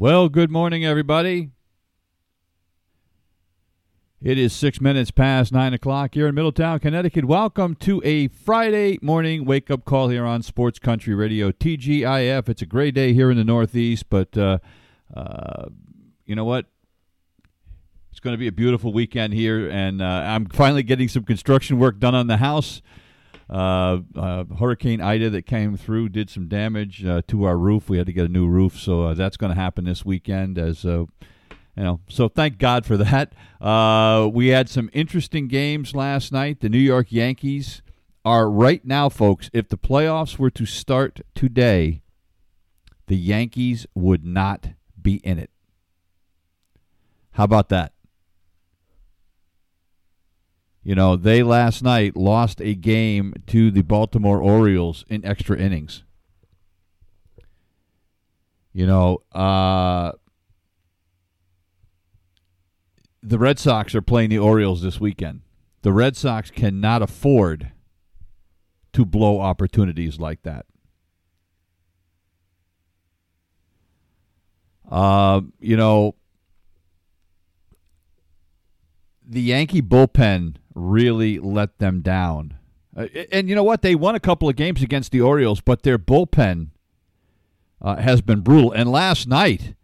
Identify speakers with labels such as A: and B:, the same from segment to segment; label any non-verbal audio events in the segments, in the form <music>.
A: Well, good morning, everybody. It is six minutes past nine o'clock here in Middletown, Connecticut. Welcome to a Friday morning wake up call here on Sports Country Radio, TGIF. It's a great day here in the Northeast, but uh, uh, you know what? It's going to be a beautiful weekend here, and uh, I'm finally getting some construction work done on the house. Uh, uh, Hurricane Ida that came through did some damage uh, to our roof. We had to get a new roof, so that's going to happen this weekend. As you know, so thank God for that. Uh, we had some interesting games last night. The New York Yankees are right now, folks. If the playoffs were to start today, the Yankees would not be in it. How about that? You know, they last night lost a game to the Baltimore Orioles in extra innings. You know, uh, the Red Sox are playing the Orioles this weekend. The Red Sox cannot afford to blow opportunities like that. Uh, you know, the Yankee bullpen really let them down. Uh, and you know what? They won a couple of games against the Orioles, but their bullpen uh, has been brutal. And last night,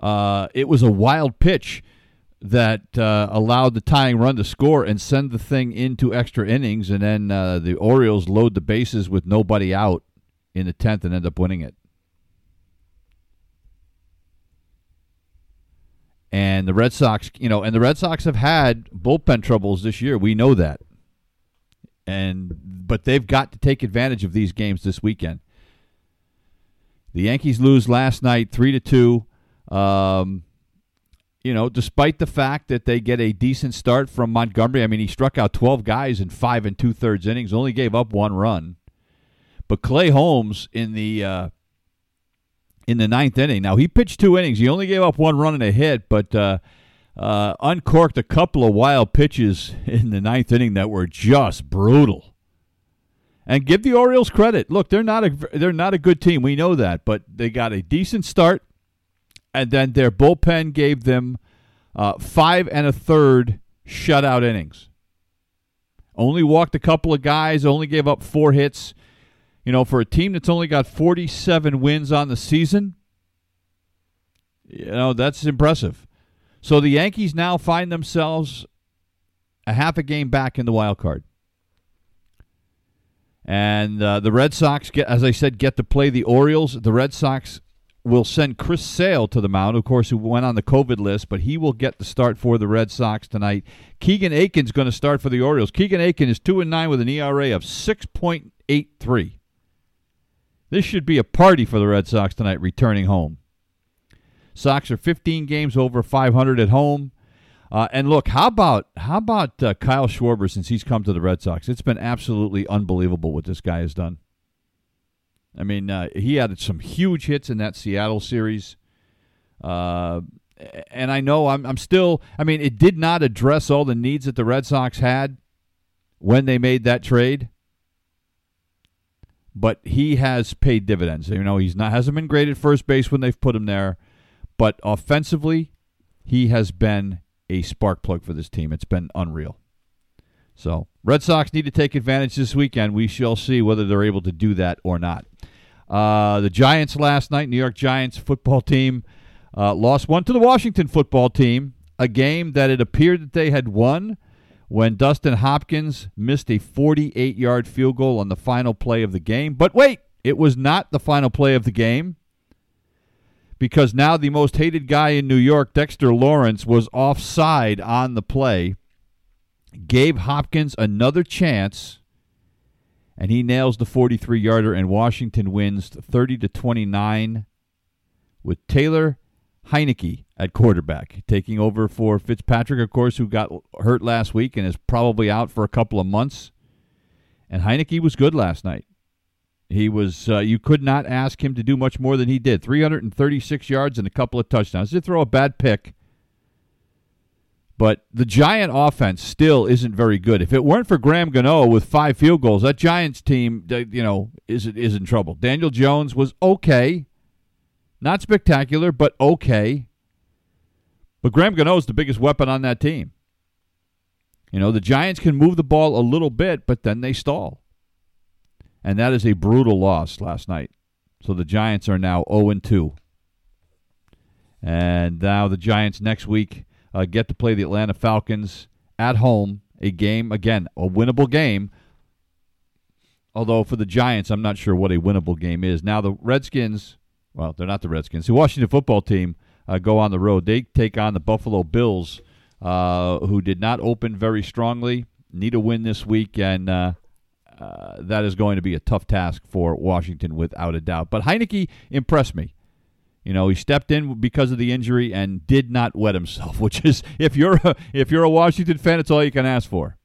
A: uh, it was a wild pitch that uh, allowed the tying run to score and send the thing into extra innings. And then uh, the Orioles load the bases with nobody out in the 10th and end up winning it. And the Red Sox, you know, and the Red Sox have had bullpen troubles this year. We know that. And but they've got to take advantage of these games this weekend. The Yankees lose last night, three to two. Um, you know, despite the fact that they get a decent start from Montgomery. I mean, he struck out twelve guys in five and two thirds innings, only gave up one run. But Clay Holmes in the uh, in the ninth inning. Now he pitched two innings. He only gave up one run and a hit, but uh, uh, uncorked a couple of wild pitches <laughs> in the ninth inning that were just brutal. And give the Orioles credit. Look, they're not a they're not a good team. We know that, but they got a decent start, and then their bullpen gave them uh, five and a third shutout innings. Only walked a couple of guys. Only gave up four hits. You know, for a team that's only got 47 wins on the season, you know, that's impressive. So the Yankees now find themselves a half a game back in the wild card. And uh, the Red Sox, get, as I said, get to play the Orioles. The Red Sox will send Chris Sale to the mound, of course, who went on the COVID list, but he will get the start for the Red Sox tonight. Keegan Akin's going to start for the Orioles. Keegan Akin is 2 and 9 with an ERA of 6.83. This should be a party for the Red Sox tonight returning home. Sox are 15 games over 500 at home. Uh, and look, how about how about uh, Kyle Schwarber since he's come to the Red Sox? It's been absolutely unbelievable what this guy has done. I mean, uh, he had some huge hits in that Seattle series. Uh, and I know I'm, I'm still, I mean, it did not address all the needs that the Red Sox had when they made that trade but he has paid dividends. You know, he's not hasn't been great at first base when they've put him there, but offensively, he has been a spark plug for this team. It's been unreal. So, Red Sox need to take advantage this weekend. We shall see whether they're able to do that or not. Uh, the Giants last night, New York Giants football team, uh, lost one to the Washington football team, a game that it appeared that they had won when Dustin Hopkins missed a 48 yard field goal on the final play of the game. But wait, it was not the final play of the game because now the most hated guy in New York, Dexter Lawrence, was offside on the play, gave Hopkins another chance, and he nails the 43 yarder, and Washington wins 30 to 29 with Taylor Heinicke at quarterback, taking over for Fitzpatrick, of course, who got hurt last week and is probably out for a couple of months. And Heinicke was good last night. He was. Uh, you could not ask him to do much more than he did. 336 yards and a couple of touchdowns. Did throw a bad pick, but the Giant offense still isn't very good. If it weren't for Graham Gano with five field goals, that Giants team, you know, is is in trouble. Daniel Jones was okay, not spectacular, but okay. But Graham Gano is the biggest weapon on that team. You know, the Giants can move the ball a little bit, but then they stall. And that is a brutal loss last night. So the Giants are now 0 2. And now the Giants next week uh, get to play the Atlanta Falcons at home. A game, again, a winnable game. Although for the Giants, I'm not sure what a winnable game is. Now the Redskins, well, they're not the Redskins. The Washington football team uh, go on the road. They take on the Buffalo Bills, uh, who did not open very strongly. Need a win this week, and uh, uh, that is going to be a tough task for Washington without a doubt. But Heinicke impressed me. You know, he stepped in because of the injury and did not wet himself, <laughs> which is if you're a, if you're a Washington fan, it's all you can ask for.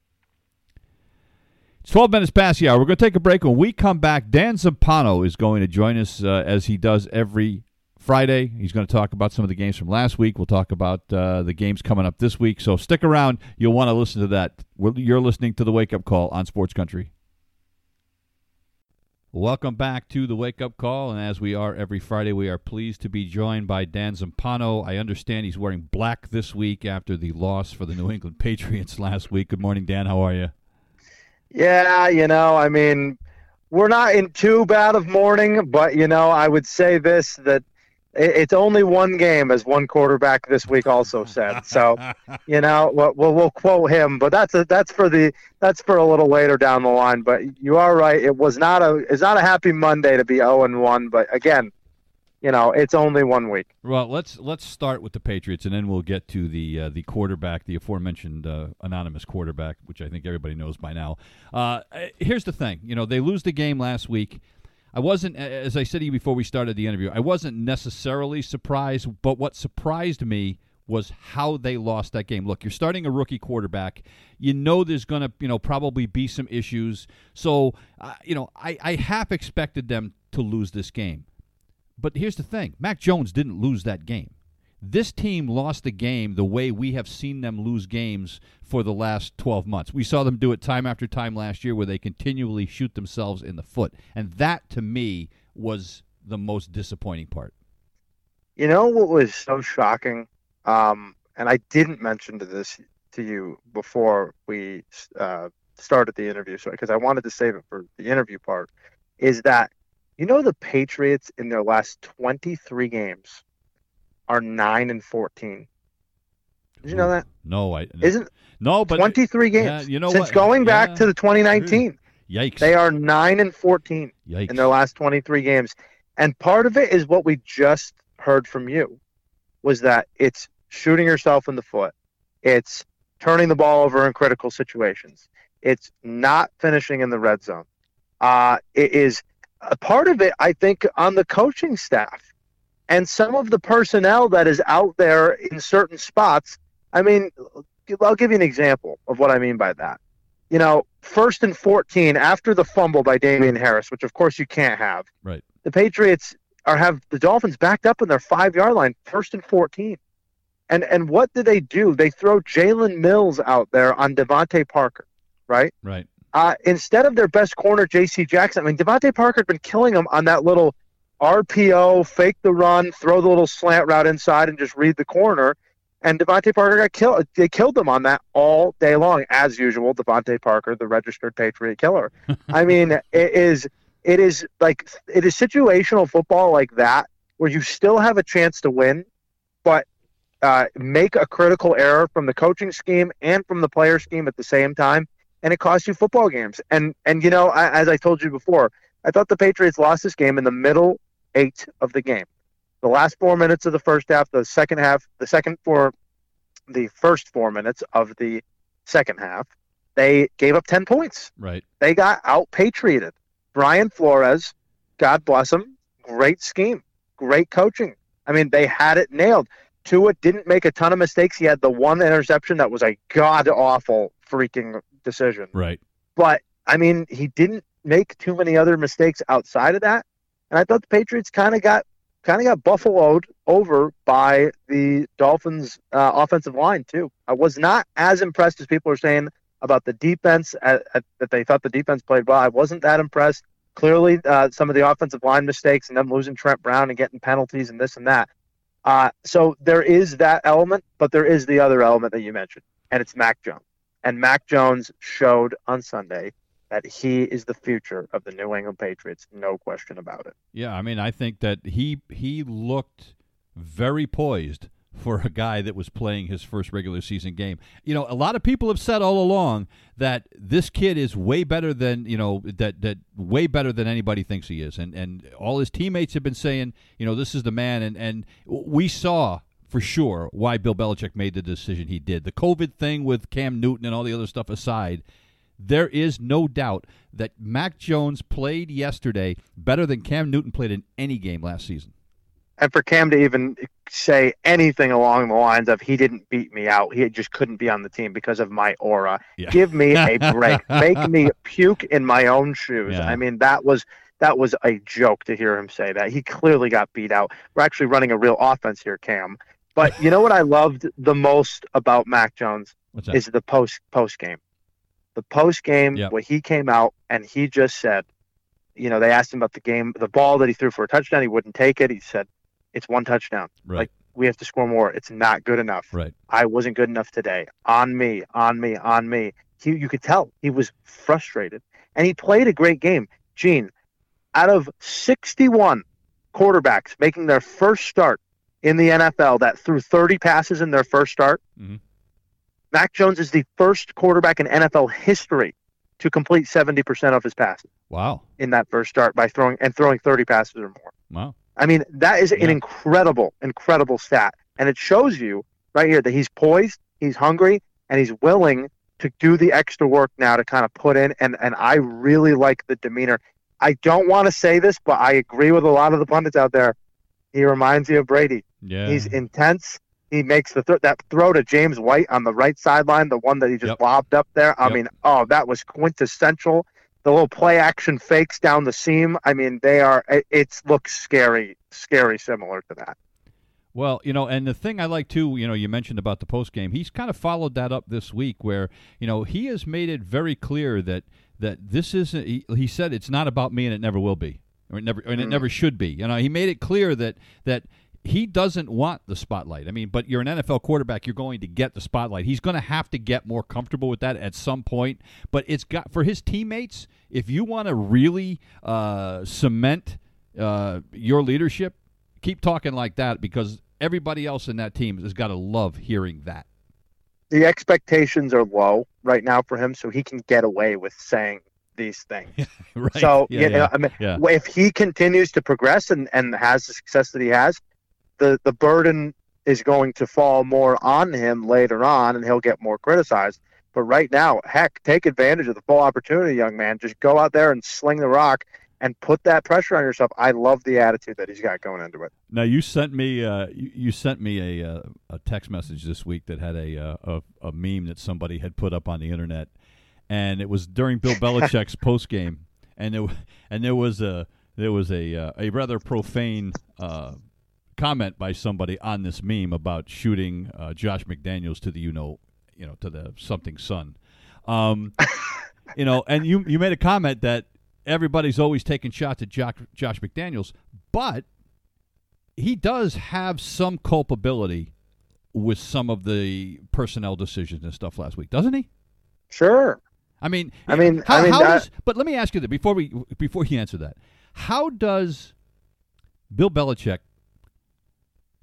A: It's 12 minutes past the hour. We're going to take a break. When we come back, Dan Zampano is going to join us uh, as he does every Friday. He's going to talk about some of the games from last week. We'll talk about uh, the games coming up this week. So stick around. You'll want to listen to that. You're listening to the Wake Up Call on Sports Country. Welcome back to the Wake Up Call, and as we are every Friday, we are pleased to be joined by Dan Zampano. I understand he's wearing black this week after the loss for the New England <laughs> Patriots last week. Good morning, Dan. How are you?
B: Yeah, you know, I mean, we're not in too bad of mourning, but you know, I would say this that it's only one game, as one quarterback this week also said. So, <laughs> you know, we'll, we'll quote him, but that's a, that's for the that's for a little later down the line. But you are right; it was not a it's not a happy Monday to be zero and one. But again, you know, it's only one week.
A: Well, let's let's start with the Patriots, and then we'll get to the uh, the quarterback, the aforementioned uh, anonymous quarterback, which I think everybody knows by now. Uh, here's the thing: you know, they lose the game last week. I wasn't, as I said to you before we started the interview, I wasn't necessarily surprised, but what surprised me was how they lost that game. Look, you're starting a rookie quarterback. You know there's going to, you know, probably be some issues. So, uh, you know, I, I half expected them to lose this game. But here's the thing Mac Jones didn't lose that game. This team lost the game the way we have seen them lose games for the last 12 months. We saw them do it time after time last year where they continually shoot themselves in the foot. And that, to me, was the most disappointing part.
B: You know what was so shocking? Um, and I didn't mention this to you before we uh, started the interview, so because I wanted to save it for the interview part, is that you know the Patriots in their last 23 games are nine and fourteen. Did you know that?
A: No, I
B: isn't.
A: No, but
B: 23 games.
A: Yeah, you know
B: since
A: what?
B: going back
A: yeah.
B: to the 2019.
A: Yikes!
B: They are nine and 14
A: Yikes.
B: in their last 23 games, and part of it is what we just heard from you, was that it's shooting yourself in the foot, it's turning the ball over in critical situations, it's not finishing in the red zone. Uh, it is a part of it, I think, on the coaching staff and some of the personnel that is out there in certain spots. I mean, I'll give you an example of what I mean by that. You know, first and 14 after the fumble by Damien Harris, which of course you can't have.
A: Right.
B: The Patriots are have the Dolphins backed up in their five yard line, first and 14. And and what do they do? They throw Jalen Mills out there on DeVante Parker, right?
A: Right.
B: Uh, instead of their best corner, J.C. Jackson. I mean, DeVante Parker had been killing them on that little RPO, fake the run, throw the little slant route inside, and just read the corner. And DeVante Parker got killed. They killed them on that all day long, as usual. DeVante Parker, the registered Patriot killer. <laughs> I mean, it is it is like it is situational football like that, where you still have a chance to win, but uh, make a critical error from the coaching scheme and from the player scheme at the same time, and it costs you football games. And and you know, I, as I told you before, I thought the Patriots lost this game in the middle eight of the game. The last four minutes of the first half, the second half, the second four, the first four minutes of the second half, they gave up 10 points.
A: Right.
B: They got out patrioted. Brian Flores, God bless him, great scheme, great coaching. I mean, they had it nailed. Tua didn't make a ton of mistakes. He had the one interception that was a god awful freaking decision.
A: Right.
B: But I mean, he didn't make too many other mistakes outside of that. And I thought the Patriots kind of got kind of got buffaloed over by the Dolphins' uh, offensive line too. I was not as impressed as people are saying about the defense at, at, that they thought the defense played well. I wasn't that impressed. Clearly, uh, some of the offensive line mistakes and them losing Trent Brown and getting penalties and this and that. Uh, so there is that element, but there is the other element that you mentioned, and it's Mac Jones. And Mac Jones showed on Sunday that he is the future of the New England Patriots, no question about it.
A: Yeah, I mean, I think that he he looked very poised for a guy that was playing his first regular season game. You know, a lot of people have said all along that this kid is way better than, you know, that that way better than anybody thinks he is. And and all his teammates have been saying, you know, this is the man and and we saw for sure why Bill Belichick made the decision he did. The COVID thing with Cam Newton and all the other stuff aside, there is no doubt that Mac Jones played yesterday better than Cam Newton played in any game last season
B: and for Cam to even say anything along the lines of he didn't beat me out, he just couldn't be on the team because of my aura. Yeah. Give me a <laughs> break. Make me puke in my own shoes. Yeah. I mean, that was that was a joke to hear him say that. He clearly got beat out. We're actually running a real offense here, Cam. But you know what I loved the most about Mac Jones is the post post game. The post game yep. where he came out and he just said, you know, they asked him about the game, the ball that he threw for a touchdown. He wouldn't take it. He said, it's one touchdown.
A: Right.
B: Like we have to score more. It's not good enough.
A: Right.
B: I wasn't good enough today. On me, on me, on me. He, you could tell he was frustrated, and he played a great game. Gene, out of 61 quarterbacks making their first start in the NFL that threw 30 passes in their first start, mm-hmm. Mac Jones is the first quarterback in NFL history to complete 70% of his passes.
A: Wow.
B: In that first start by throwing and throwing 30 passes or more.
A: Wow.
B: I mean, that is yeah. an incredible, incredible stat. And it shows you right here that he's poised, he's hungry, and he's willing to do the extra work now to kind of put in. And, and I really like the demeanor. I don't want to say this, but I agree with a lot of the pundits out there. He reminds you of Brady.
A: Yeah.
B: He's intense. He makes the th- that throw to James White on the right sideline, the one that he just yep. lobbed up there. I yep. mean, oh, that was quintessential the little play action fakes down the seam. I mean, they are. It looks scary, scary, similar to that.
A: Well, you know, and the thing I like too, you know, you mentioned about the post game. He's kind of followed that up this week, where you know he has made it very clear that that this isn't. He, he said it's not about me, and it never will be, or it never, and it mm. never should be. You know, he made it clear that that he doesn't want the spotlight. I mean, but you're an NFL quarterback, you're going to get the spotlight. He's going to have to get more comfortable with that at some point. But it's got for his teammates, if you want to really uh, cement uh, your leadership, keep talking like that because everybody else in that team has got to love hearing that.
B: The expectations are low right now for him, so he can get away with saying these things. <laughs>
A: right.
B: So
A: yeah, you
B: know,
A: yeah.
B: I mean,
A: yeah.
B: if he continues to progress and, and has the success that he has, the the burden is going to fall more on him later on, and he'll get more criticized. But right now, heck, take advantage of the full opportunity, young man. Just go out there and sling the rock and put that pressure on yourself. I love the attitude that he's got going into it.
A: Now you sent me uh, you, you, sent me a uh, a text message this week that had a, uh, a a meme that somebody had put up on the internet, and it was during Bill <laughs> Belichick's post game, and it and there was a there was a uh, a rather profane uh, comment by somebody on this meme about shooting uh, Josh McDaniels to the you know you know to the something sun. Um, you know, and you you made a comment that everybody's always taking shots at Josh, Josh McDaniels, but he does have some culpability with some of the personnel decisions and stuff last week, doesn't he?
B: Sure.
A: I mean,
B: I mean,
A: how,
B: I mean,
A: how does, but let me ask you that before we before you answer that, how does Bill Belichick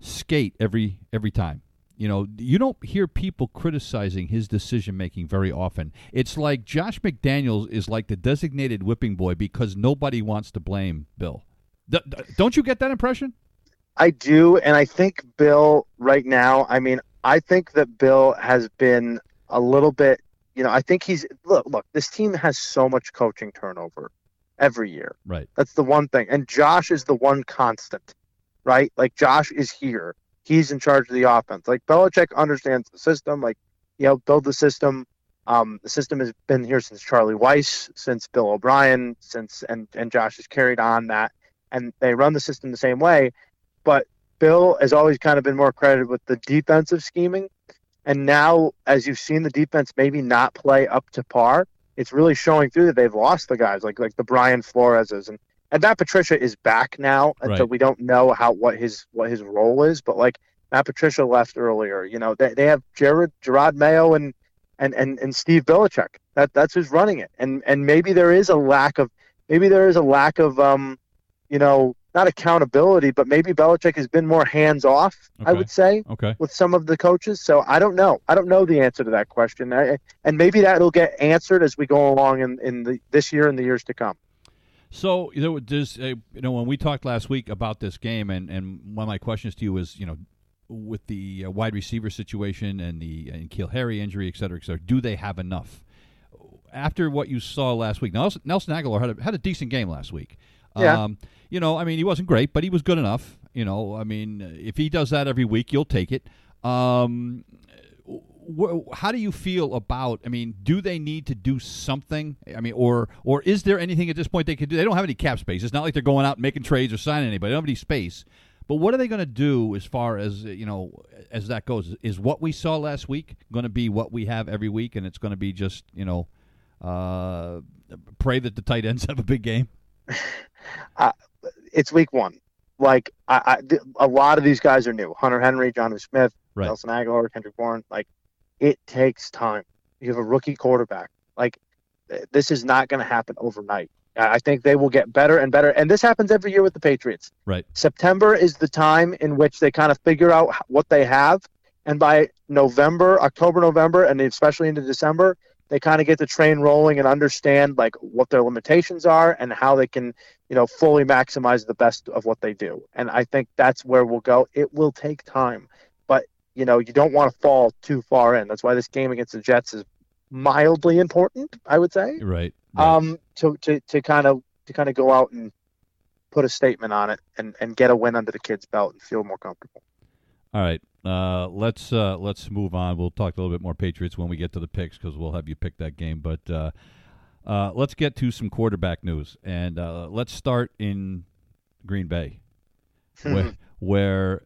A: skate every every time. You know, you don't hear people criticizing his decision making very often. It's like Josh McDaniels is like the designated whipping boy because nobody wants to blame Bill. D- don't you get that impression?
B: I do, and I think Bill right now. I mean, I think that Bill has been a little bit. You know, I think he's look. Look, this team has so much coaching turnover every year.
A: Right.
B: That's the one thing, and Josh is the one constant, right? Like Josh is here. He's in charge of the offense. Like Belichick understands the system. Like, you know, build the system. Um, the system has been here since Charlie Weis, since Bill O'Brien, since and and Josh has carried on that, and they run the system the same way. But Bill has always kind of been more credited with the defensive scheming, and now as you've seen the defense maybe not play up to par, it's really showing through that they've lost the guys like like the Brian Floreses and and Matt Patricia is back now, and so we don't know how what his what his role is, but like Matt Patricia left earlier, you know they they have Jared Gerard Mayo and and and and Steve Belichick. That that's who's running it. And and maybe there is a lack of maybe there is a lack of um, you know, not accountability, but maybe Belichick has been more hands off. I would say
A: Okay.
B: with some of the coaches. So I don't know. I don't know the answer to that question. I, and maybe that'll get answered as we go along in in the this year and the years to come.
A: So you know, uh, you know when we talked last week about this game, and and one of my questions to you was you know with the uh, wide receiver situation and the N'Keal Harry injury, et cetera, et cetera, do they have enough? After what you saw last week, Nelson, Nelson Agholor had a, had a decent game last week.
B: Yeah.
A: Um, you know, I mean, he wasn't great, but he was good enough. You know, I mean, if he does that every week, you'll take it. Um, wh- how do you feel about? I mean, do they need to do something? I mean, or or is there anything at this point they could do? They don't have any cap space. It's not like they're going out and making trades or signing anybody. They don't have any space. But what are they going to do as far as uh, you know as that goes? Is what we saw last week going to be what we have every week, and it's going to be just you know uh, pray that the tight ends <laughs> have a big game? <laughs>
B: It's week one. Like I, I, a lot of these guys are new. Hunter Henry, Jonnu Smith,
A: Right.
B: Nelson Agholor, Kendrick Bourne. Like it takes time. You have a rookie quarterback. Like this is not going to happen overnight. I I think they will get better and better. And this happens every year with the Patriots.
A: Right.
B: September is the time in which they kind of figure out what they have. And by November, October, November, and especially into December, they kind of get the train rolling and understand like what their limitations are and how they can, you know, fully maximize the best of what they do. And I think that's where we'll go. It will take time, you know, you don't want to fall too far in. That's why this game against the Jets is mildly important, I would say
A: Right.
B: um, to, to, to kind of to kind of go out and put a statement on it and, and get a win under the kid's belt and feel more comfortable.
A: All right. Uh, let's uh, let's move on. We'll talk a little bit more Patriots when we get to the picks because we'll have you pick that game. But uh, uh, let's get to some quarterback news, and uh, let's start in Green Bay, <laughs> where, where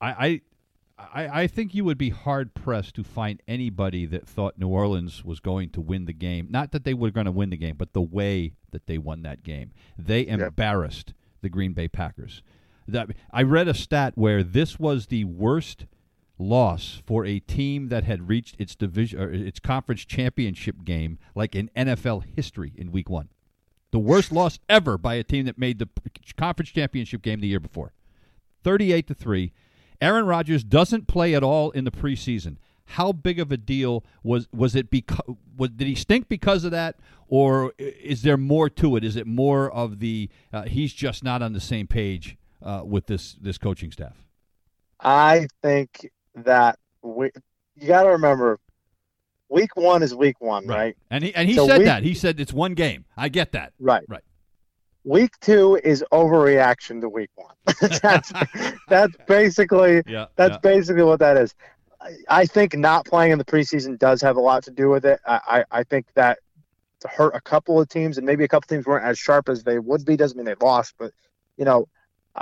A: I, I I think you would be hard pressed to find anybody that thought New Orleans was going to win the game. Not that they were going to win the game, but the way that they won that game. They embarrassed the Green Bay Packers. That I read a stat where this was the worst loss for a team that had reached its division or its conference championship game like in NFL history in week 1. The worst <laughs> loss ever by a team that made the conference championship game the year before. 38 to 3. Aaron Rodgers doesn't play at all in the preseason. How big of a deal was was it because was, did he stink because of that or is there more to it? Is it more of the uh, he's just not on the same page uh, with this this coaching staff?
B: I think that we, you got to remember, week one is week one, right?
A: And he and he
B: So
A: said
B: we-
A: that. He said it's one game. I get that.
B: Right.
A: Right.
B: Week two is overreaction to week one. <laughs> that's <laughs> that's basically
A: Yeah.
B: that's basically what that is. I- think not playing in the preseason does have a lot to do with it. I, I, I think that to hurt a couple of teams, and maybe a couple teams weren't as sharp as they would be, doesn't mean they lost. But, you know,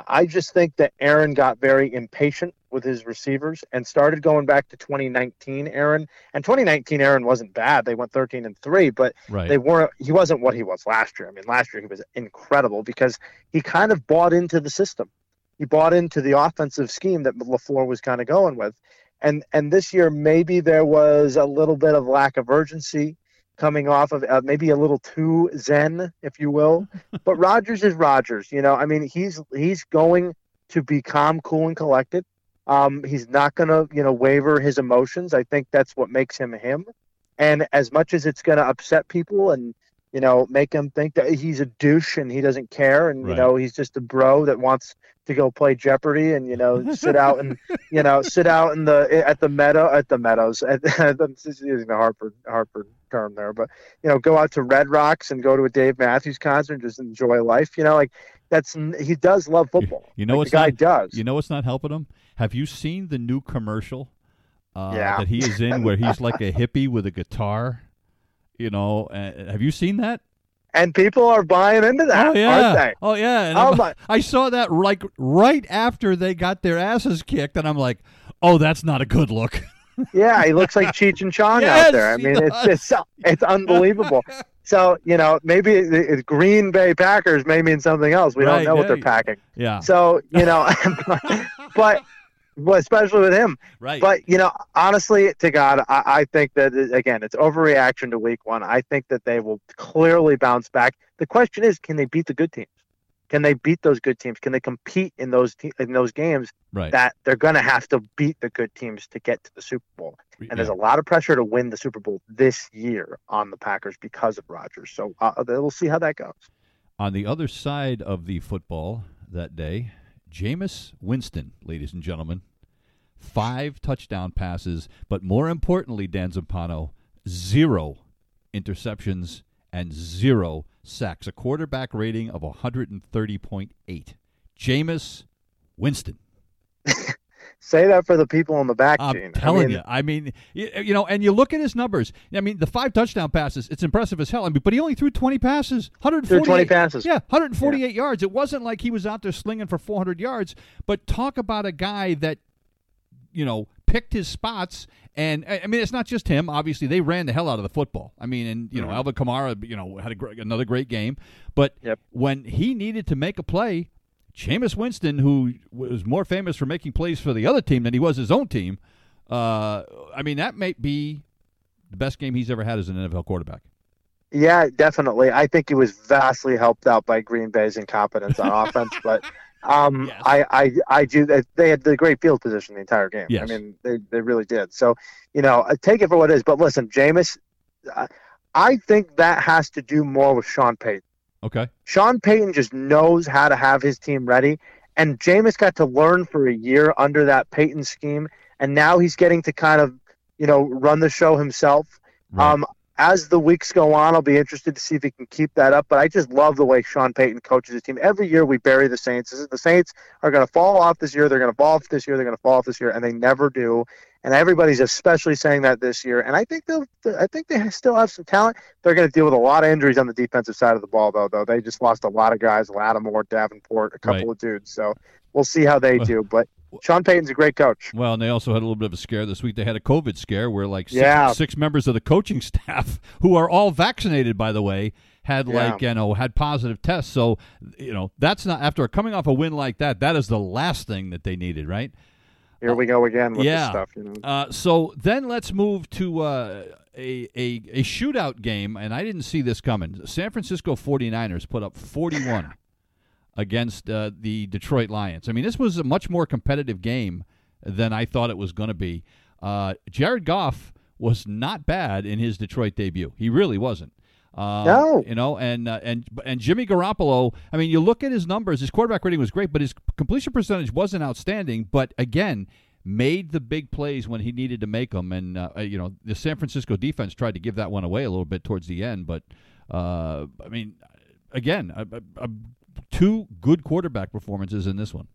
B: I just think that Aaron got very impatient with his receivers and started going back to 2019 Aaron. And 2019 Aaron wasn't bad. They went 13 and 3, but
A: right.
B: they weren't he wasn't what he was last year. I mean, last year he was incredible because he kind of bought into the system. He bought into the offensive scheme that LaFleur was kind of going with. And and this year maybe there was a little bit of lack of urgency coming off of uh, maybe a little too zen, if you will. <laughs> but Rodgers is Rodgers, you know. I mean, he's he's going to be calm, cool, and collected. Um, he's not going to, you know, waver his emotions. I think that's what makes him him. And as much as it's going to upset people and you know, make him think that he's a douche and he doesn't care, and you know, he's just a bro that wants to go play Jeopardy and you know sit out and <laughs> you know sit out in the at the meadow at the meadows. At, <laughs> I'm just using the Harper Harper term there, but you know, go out to Red Rocks and go to a Dave Matthews concert and just enjoy life. You know, like that's he does love football.
A: You know
B: like,
A: what's
B: the guy
A: not-
B: does.
A: You know what's not helping him? Have you seen the new commercial uh,
B: Yeah.
A: that he is in, where he's like a <laughs> hippie with a guitar? You know, uh, have you seen that?
B: and people are buying into that,
A: oh yeah,
B: aren't they?
A: oh yeah. And
B: Oh, my-
A: I saw that like right after they got their asses kicked, and I'm like, oh, that's not a good look. <laughs>
B: Yeah, he looks like Cheech and Chong
A: Yes,
B: out there. I mean, it's it's it's unbelievable. <laughs> So you know, maybe the the Green Bay Packers may mean something else. We
A: Right,
B: don't know what they're packing.
A: yeah,
B: So you know, <laughs> but but especially with him.
A: right.
B: But you know, honestly, to God, I, I think that again, it's overreaction to Week One. I think that they will clearly bounce back. The question is, can they beat the good teams? Can they beat those good teams? Can they compete in those te- in those games
A: right.
B: that they're going to have to beat the good teams to get to the Super Bowl? And there's a lot of pressure to win the Super Bowl this year on the Packers because of Rodgers. So uh, we'll see how that goes.
A: On the other side of the football that day, Jameis Winston, ladies and gentlemen, five touchdown passes, but more importantly, Dan Zampano, zero interceptions and zero sacks, a quarterback rating of 130.8. Jameis Winston. <laughs>
B: Say that for the people in the back,
A: I'm
B: Gene.
A: telling
B: I mean,
A: you. I mean, you, you know, and you look at his numbers. I mean, the five touchdown passes, it's impressive as hell. I mean, but he only threw 20 passes. 148
B: 20 passes.
A: Yeah, 148 yards. It wasn't like he was out there slinging for 400 yards, but talk about a guy that you know, picked his spots and I mean it's not just him, obviously they ran the hell out of the football. I mean, and you know,
B: Mhm.
A: Alvin Kamara, you know, had a great, another great game, but
B: Yep.
A: when he needed to make a play, Jameis Winston, who was more famous for making plays for the other team than he was his own team, uh, I mean, that may be the best game he's ever had as an NFL quarterback.
B: Yeah, definitely. I think he was vastly helped out by Green Bay's incompetence on <laughs> offense, but um,
A: Yes.
B: I, I, I do. They had the great field position the entire game.
A: Yes.
B: I mean, they, they really did. So, you know, take it for what it is. But listen, Jameis, I- I think that has to do more with Sean Payton.
A: Okay.
B: Sean Payton just knows how to have his team ready. And Jameis got to learn for a year under that Payton scheme. And now he's getting to kind of, you know, run the show himself.
A: Right.
B: Um, as the weeks go on, I'll be interested to see if he can keep that up. But I just love the way Sean Payton coaches his team. Every year we bury the Saints. The Saints are going to fall off this year. They're going to fall off this year. They're going to fall off this year, and they never do. And everybody's especially saying that this year. And I think they'll. I think they still have some talent. They're going to deal with a lot of injuries on the defensive side of the ball, though. Though they just lost a lot of guys: Lattimore, Davenport, a couple
A: Right.
B: of dudes. So we'll see how they do. But Sean Payton's a great coach.
A: Well, and they also had a little bit of a scare this week. They had a COVID scare where like six,
B: Yeah.
A: six members of the coaching <laughs> staff, who are all vaccinated, by the way, had
B: Yeah.
A: like you know had positive tests. So you know that's not after coming off a win like that. That is the last thing that they needed, right?
B: Here we go again with
A: yeah.
B: this stuff. You know.
A: Uh, so then let's move to uh, a, a a shootout game, and I didn't see this coming. San Francisco 49ers put up 41 against uh, the Detroit Lions. I mean, this was a much more competitive game than I thought it was going to be. Uh, Jared Goff was not bad in his Detroit debut. He really wasn't. Um,
B: No.
A: you know, and uh, and and Jimmy Garoppolo. I mean, you look at his numbers. His quarterback rating was great, but his completion percentage wasn't outstanding. But again, made the big plays when he needed to make them. And uh, you know, the San Francisco defense tried to give that one away a little bit towards the end. But uh, I mean, again, a, a, two good quarterback performances in this one.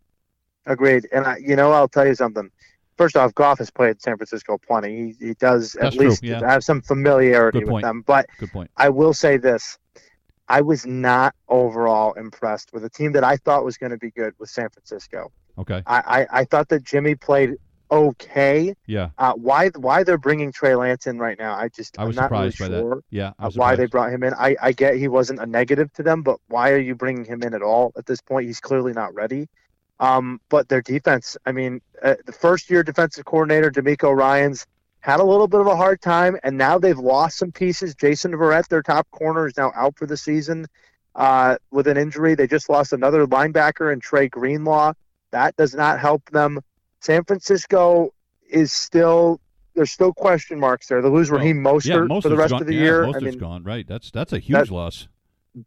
B: Agreed. And I, you know, I'll tell you something. First off, Goff has played San Francisco plenty. He, he does
A: That's
B: at
A: true,
B: least
A: yeah.
B: have some familiarity with them. But
A: Good point.
B: I will say this. I was not overall impressed with a team that I thought was going to be good with San Francisco.
A: Okay.
B: I, I, I thought that Jimmy played okay.
A: Yeah,
B: Uh, why why they're bringing Trey Lance in right now? I just
A: I was
B: I'm not really
A: surprised by
B: sure
A: that. Yeah,
B: uh, why they brought him in. I, I get he wasn't a negative to them, but why are you bringing him in at all at this point? He's clearly not ready. Um, but their defense, I mean, uh, the first year defensive coordinator, DeMeco Ryans, had a little bit of a hard time, and now they've lost some pieces. Jason Verrett, their top corner, is now out for the season uh, with an injury. They just lost another linebacker and Dre Greenlaw. That does not help them. San Francisco is still there's still question marks there. They lose Raheem Mostert
A: yeah, Mostert's
B: for the rest
A: gone.
B: of the
A: yeah,
B: year.
A: Mostert's
B: I mean,
A: gone. Right. That's that's a huge loss.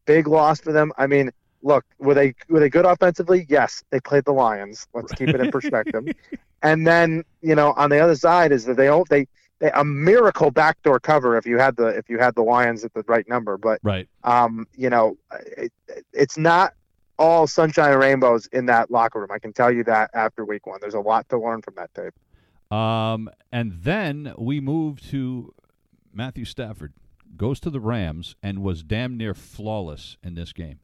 B: big loss for them. I mean, look, were they were they good offensively? Yes, they played the Lions. Let's keep it in perspective. <laughs> and then you know, on the other side is that they don't they, they a miracle backdoor cover if you had the if you had the Lions at the right number. But
A: Right.
B: um, you know, it, it's not all sunshine and rainbows in that locker room. I can tell you that after week one, there's a lot to learn from that tape.
A: Um, and then we move to Matthew Stafford goes to the Rams and was damn near flawless in this game.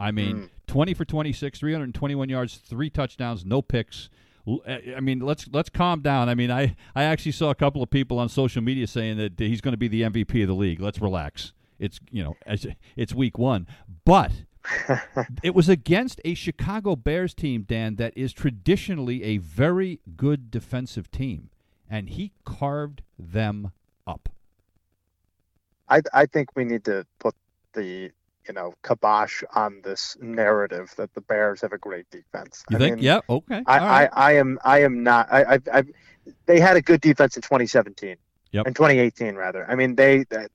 A: I mean,
B: Mm.
A: 20 for 26, 321 yards, three touchdowns, no picks. I mean, let's let's calm down. I mean, I, I actually saw a couple of people on social media saying that he's going to be the MVP of the league. Let's relax. It's you know it's week one, but <laughs> it was against a Chicago Bears team, Dan, that is traditionally a very good defensive team, and he carved them up.
B: I I think we need to put the you know kibosh on this narrative that the Bears have a great defense.
A: You
B: I
A: think?
B: mean,
A: yeah. Okay.
B: I,
A: right.
B: I, I am I am not I, I I they had a good defense in 2017
A: Yep.
B: in 2018 rather I mean they that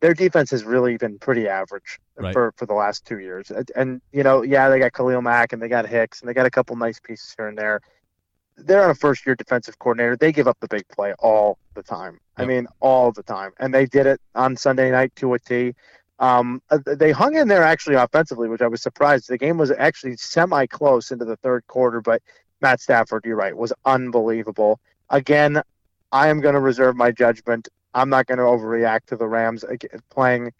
B: their defense has really been pretty average
A: Right.
B: for for the last two years and, and you know yeah they got Khalil Mack and they got Hicks and they got a couple nice pieces here and there they're on a first year defensive coordinator they give up the big play all the time I mean all the time and they did it on Sunday night to a T um, uh, they hung in there actually offensively, which I was surprised. The game was actually semi close into the third quarter, but Matt Stafford, you're right, was unbelievable. Again, I am going to reserve my judgment. I'm not going to overreact to the Rams playing.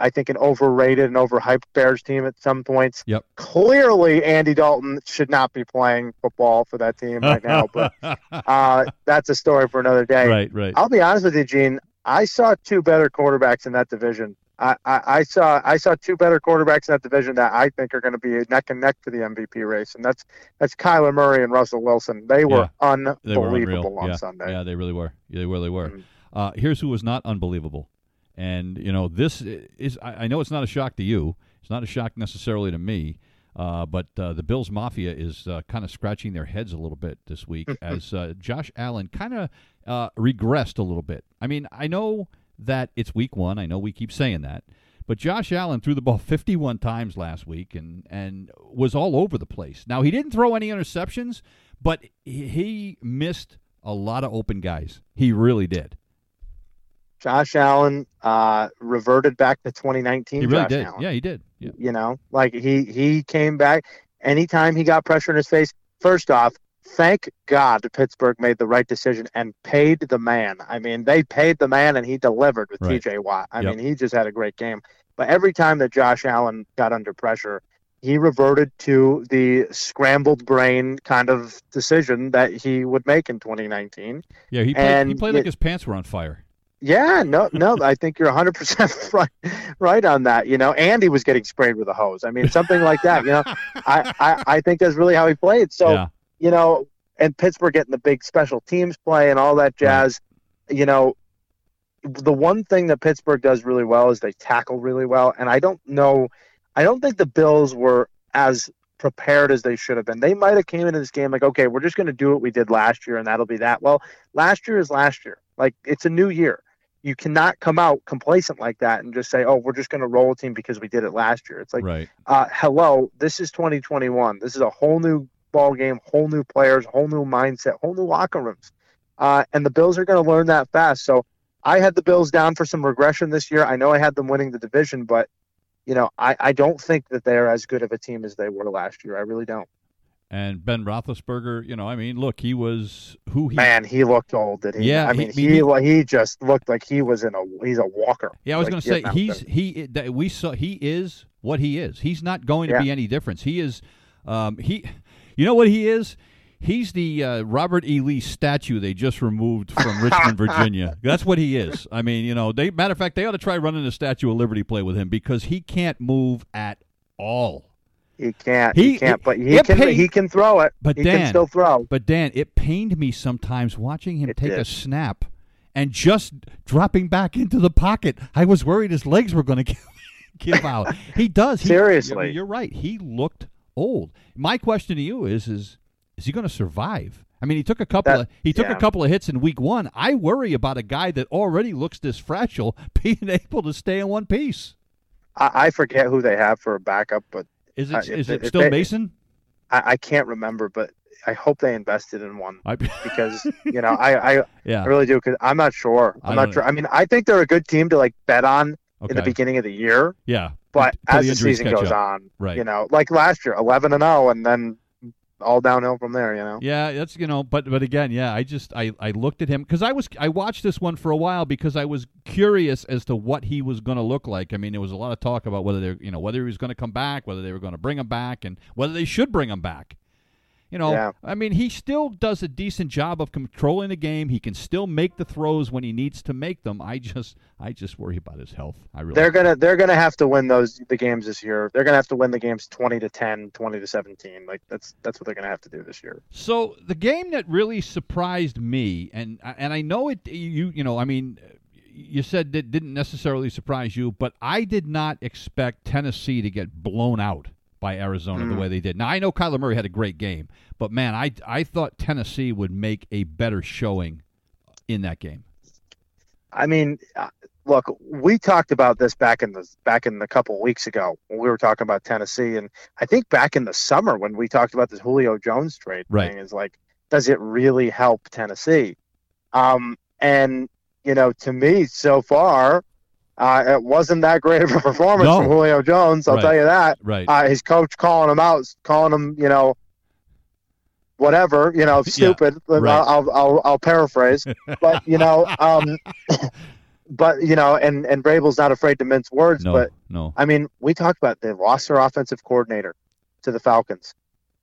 B: I think an overrated and overhyped Bears team at some points.
A: Yep.
B: Clearly, Andy Dalton should not be playing football for that team right now, but <laughs> uh, that's a story for another day.
A: right. Right.
B: I'll be honest with you, Gene. I saw two better quarterbacks in that division. I, I, I saw I saw two better quarterbacks in that division that I think are going to be neck and neck for the MVP race, and that's that's Kyler Murray and Russell Wilson. They were
A: They were
B: unbelievable on
A: yeah.
B: Sunday.
A: Yeah, they really were. Yeah, they really were.
B: Mhm.
A: Uh, here's who was not unbelievable, and you know this is. I, I know it's not a shock to you. It's not a shock necessarily to me. Uh, but uh, the Bills Mafia is uh, kind of scratching their heads a little bit this week as uh, Josh Allen kind of uh, regressed a little bit. I mean, I know that it's week one. I know we keep saying that. But Josh Allen threw the ball <laughs> 51 times last week and, and was all over the place. Now, he didn't throw any interceptions, but he, he missed a lot of open guys. He really did.
B: Josh Allen uh, reverted back to 2019.
A: He really
B: Josh
A: did.
B: Allen.
A: Yeah, he did. Yeah.
B: You know, like he he came back. Anytime he got pressure in his face, first off, thank God Pittsburgh made the right decision and paid the man. I mean, they paid the man and he delivered with
A: Right.
B: TJ Watt. I
A: Yep.
B: mean, he just had a great game. But every time that Josh Allen got under pressure, he reverted to the scrambled brain kind of decision that he would make in 2019.
A: Yeah, he played, he played
B: y-
A: like his pants were on fire.
B: Yeah, no, no, I think you're 100% <laughs> right, right on that. You know, Andy was getting sprayed with a hose. I mean, something like that. You know, I, I, I think that's really how he played. So,
A: yeah.
B: you know, and Pittsburgh getting the big special teams play and all that jazz. You know, the one thing that Pittsburgh does really well is they tackle really well. And I don't know, I don't think the Bills were as prepared as they should have been. They might have came into this game like, okay, we're just going to do what we did last year and that'll be that. Well, last year is last year. Like it's a new year. You cannot come out complacent like that and just say, "Oh, we're just going to roll a team because we did it last year." It's like,
A: right.
B: uh, hello, this is 2021. This is a whole new ball game, whole new players, whole new mindset, whole new locker rooms. Uh, and the Bills are going to learn that fast. So I had the Bills down for some regression this year. I know I had them winning the division, but you know, I, I don't think that they're as good of a team as they were last year. I really don't.
A: And Ben Roethlisberger, you know, I mean, look, he was who he.
B: Man, he looked old, did he?
A: Yeah,
B: I mean,
A: he-
B: he, he just looked like he was in a he's a walker.
A: Yeah, I was
B: Like,
A: going to say he's he that we saw he is what he is. He's not going to be any difference. He is um, he you know what he is? He's the uh, Robert E. Lee statue they just removed from Richmond, <laughs> Virginia. That's what he is. I mean, you know, they matter of fact, they ought to try running a Statue of Liberty play with him because he can't move at all.
B: He can't.
A: He-
B: He, can't. But he can.
A: paid-
B: he can throw it.
A: But
B: he
A: Dan-
B: can still throw.
A: But Dan, it pained me sometimes watching him
B: It
A: take a snap and just dropping back into the pocket. I was worried his legs were going <laughs> to give out. He does. He,
B: Seriously.
A: You're right. He looked old. My question to you is: is is he going to survive I mean, he took a couple
B: That-
A: of he took
B: yeah.
A: a couple of hits in week one. I worry about a guy that already looks this fragile <laughs> being able to stay in one piece.
B: I, I forget who they have for a backup, but
A: Is
B: Uh,
A: it
B: if
A: is it still
B: they-
A: Mason?
B: I, I can't remember. But I hope they invested in one
A: I, <laughs>
B: because you know I, I,
A: yeah.
B: I really do because I'm not sure. I'm not sure. I mean, I think they're a good team to like bet on in the beginning of the year,
A: Yeah.
B: but as the
A: injuries
B: season goes
A: up.
B: on,
A: Right.
B: you know, like last year, 11 and 0, and then all downhill from there. You know.
A: Yeah, that's you know, but but again, yeah, I just I I looked at him because I was I watched this one for a while because I was curious as to what he was going to look like. I mean, there was a lot of talk about whether they're you know whether he was going to come back, whether they were going to bring him back, and whether they should bring him back. You know,
B: Yeah.
A: I mean, he still does a decent job of controlling the game. He can still make the throws when he needs to make them. I just I just worry about his health. I really
B: They're gonna they're gonna have to win those the games this year. They're gonna have to win the games 20 to 10, 20 to 17. Like that's that's what they're gonna have to do this year.
A: So the game that really surprised me, and and I know it, you you know, I mean, you said it didn't necessarily surprise you, but I did not expect Tennessee to get blown out by Arizona the
B: Mm.
A: way they did. Now I know Kyler Murray had a great game, but man, I I thought Tennessee would make a better showing in that game.
B: I mean, uh, look, we talked about this back in the back in the couple of weeks ago when we were talking about Tennessee, and I think back in the summer when we talked about this Julio Jones trade
A: Right.
B: thing is like, does it really help Tennessee? Um, and you know, to me, so far, uh, it wasn't that great of a <laughs> performance
A: No.
B: from Julio Jones. I'll
A: Right.
B: tell you that.
A: Right.
B: uh, his coach calling him out, calling him, you know, whatever, you know, <laughs> stupid.
A: right.
B: I'll, I'll, I'll, paraphrase, <laughs> but you know, um, but you know, and and Vrabel's not afraid to mince words.
A: no,
B: But
A: no.
B: I mean, we talked about they lost their offensive coordinator to the Falcons,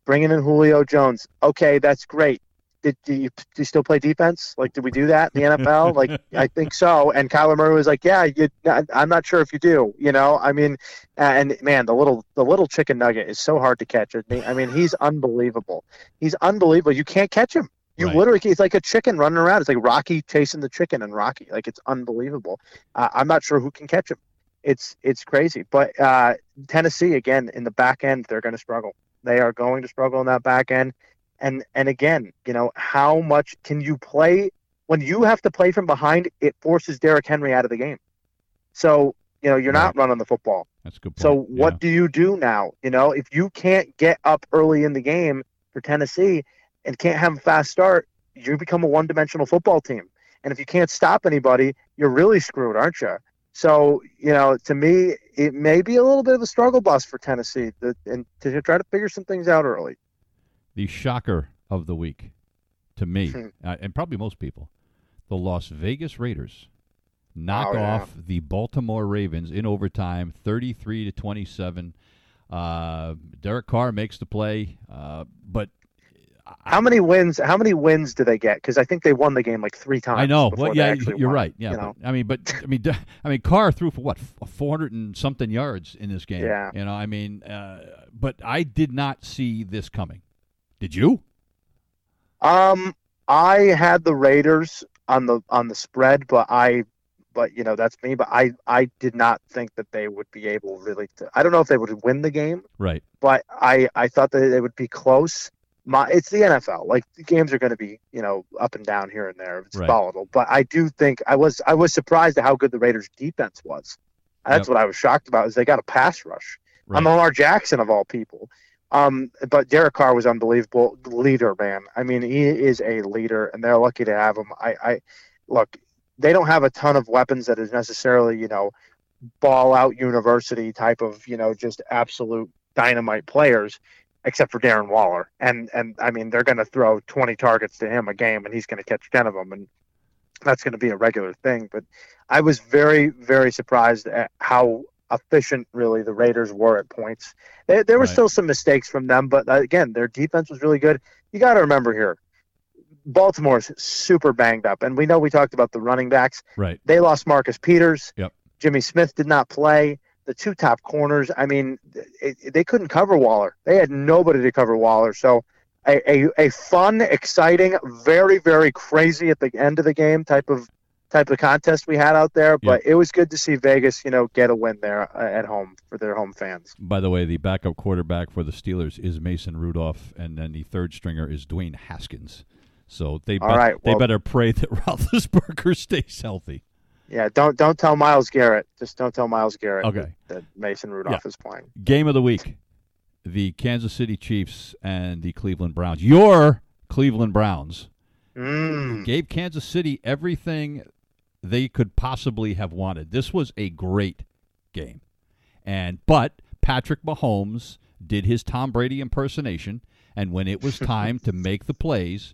B: bringing in Julio Jones. Okay, that's great. Did, do, you, do you still play defense? Like, did we do that in the NFL? <laughs> Like, I think so. And Kyler Murray was like, "Yeah, you, I'm not sure if you do." You know, I mean, and man, the little the little chicken nugget is so hard to catch. I mean, he's unbelievable. He's unbelievable. You can't catch him. You
A: Right.
B: literally, it's like a chicken running around. It's like Rocky chasing the chicken and Rocky. Like it's unbelievable. Uh, I'm not sure who can catch him. It's it's crazy. But uh, Tennessee again in the back end, they're going to struggle. They are going to struggle in that back end. And and again, you know, how much can you play when you have to play from behind? It forces Derrick Henry out of the game. So you know you're not running the football.
A: That's good. Point.
B: So what
A: Yeah.
B: do you do now? You know, if you can't get up early in the game for Tennessee and can't have a fast start, you become a one-dimensional football team. And if you can't stop anybody, you're really screwed, aren't you? So you know, to me, it may be a little bit of a struggle bus for Tennessee, to, and to try to figure some things out early.
A: The shocker of the week to me <laughs> uh, and probably most people the las vegas raiders knock
B: Oh, yeah.
A: off the baltimore ravens in overtime 33 to 27 uh, derek carr makes the play uh, but
B: How many wins? How many wins do they get? Because I think they won the game like three times.
A: I know. Well, yeah, you're
B: won,
A: right. Yeah,
B: you know?
A: but, I mean, but I mean, <laughs> I mean, Carr threw for what, four hundred and something yards in this game.
B: Yeah.
A: You know, I mean, uh, but I did not see this coming. Did you?
B: Um, I had the Raiders on the on the spread, but I, but you know that's me. But I I did not think that they would be able really to. I don't know if they would win the game,
A: Right.
B: but I I thought that they would be close. My it's the NFL. Like the games are going to be you know up and down here and there. It's
A: Right.
B: volatile, but I do think I was I was surprised at how good the Raiders defense was. That's
A: Yep.
B: what I was shocked about is they got a pass rush.
A: Right.
B: I'm Lamar Jackson of all people. Um, but Derek Carr was unbelievable leader, man. I mean, he is a leader, and they're lucky to have him. I, I look, they don't have a ton of weapons that is necessarily, you know, ball out university type of, you know, just absolute dynamite players, except for Darren Waller. And and I mean, they're going to throw 20 targets to him a game, and he's going to catch 10 of them, and that's going to be a regular thing. But I was very, very surprised at how efficient really the Raiders were at points. There, there were
A: Right.
B: still some mistakes from them, but uh, again, their defense was really good. You got to remember here, Baltimore's super banged up, and we know we talked about the running backs.
A: Right.
B: They lost Marcus Peters.
A: Yep.
B: Jimmy Smith did not play. The two top corners, I mean, it, it- they couldn't cover Waller. They had nobody to cover Waller. So, a, a, a fun, exciting, very, very crazy at the end of the game type of type of contest we had out there. But it was good to see Vegas, you know, get a win there uh, at home for their home fans.
A: By the way, the backup quarterback for the Steelers is Mason Rudolph, and then the third stringer is Dwayne Haskins. So they bet-
B: right,
A: they better pray that <laughs> Roethlisberger stays healthy.
B: Yeah, don't don't tell Myles Garrett. Just don't tell Myles Garrett
A: Okay.
B: that, that Mason Rudolph is playing.
A: Game of the week: the Kansas City Chiefs and the Cleveland Browns. Your Cleveland Browns
B: Mm.
A: gave Kansas City everything they could possibly have wanted. This was a great game, and but Patrick Mahomes did his Tom Brady impersonation, and when it was <laughs> time to make the plays,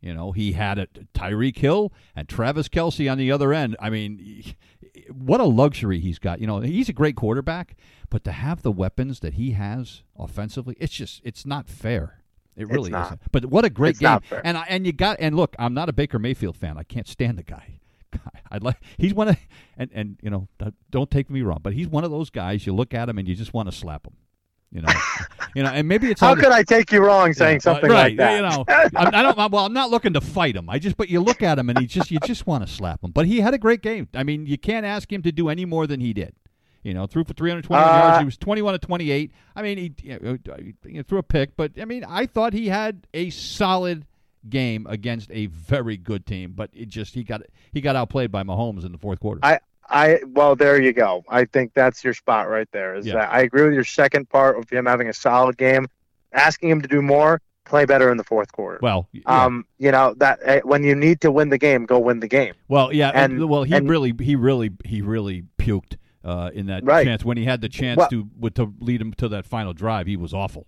A: you know he had a Tyreek Hill and Travis Kelce on the other end. I mean, <laughs> what a luxury he's got. You know, he's a great quarterback, but to have the weapons that he has offensively, it's just it's not fair. It really isn't. But what a great
B: It's
A: game! And I, and you got and look, I'm not a Baker Mayfield fan. I can't stand the guy. I'd like he's one of and and you know don't take me wrong, but he's one of those guys. You look at him and you just want to slap him. You know, <laughs> you know, and maybe it's
B: How could I take you wrong saying something
A: right,
B: like that?
A: You know, I'm, I don't. Well, I'm not looking to fight him. I just, but you look at him and he just, you just want to slap him. But he had a great game. I mean, you can't ask him to do any more than he did. You know, threw for 321
B: Uh,
A: yards. He was 21 to 28. I mean, he, you know, he threw a pick, but I mean, I thought he had a solid game against a very good team. But it just he got he got outplayed by Mahomes in the fourth quarter.
B: I I well, there you go. I think that's your spot right there. Is
A: Yeah.
B: that I agree with your second part of him having a solid game, asking him to do more, play better in the fourth quarter.
A: well, yeah.
B: Um, you know that eh, when you need to win the game, go win the game.
A: Well, yeah, and, well, he
B: and-
A: really, he really, he really puked uh, in that
B: Right.
A: chance when he had the chance
B: Well-
A: to to lead him to that final drive. He was awful.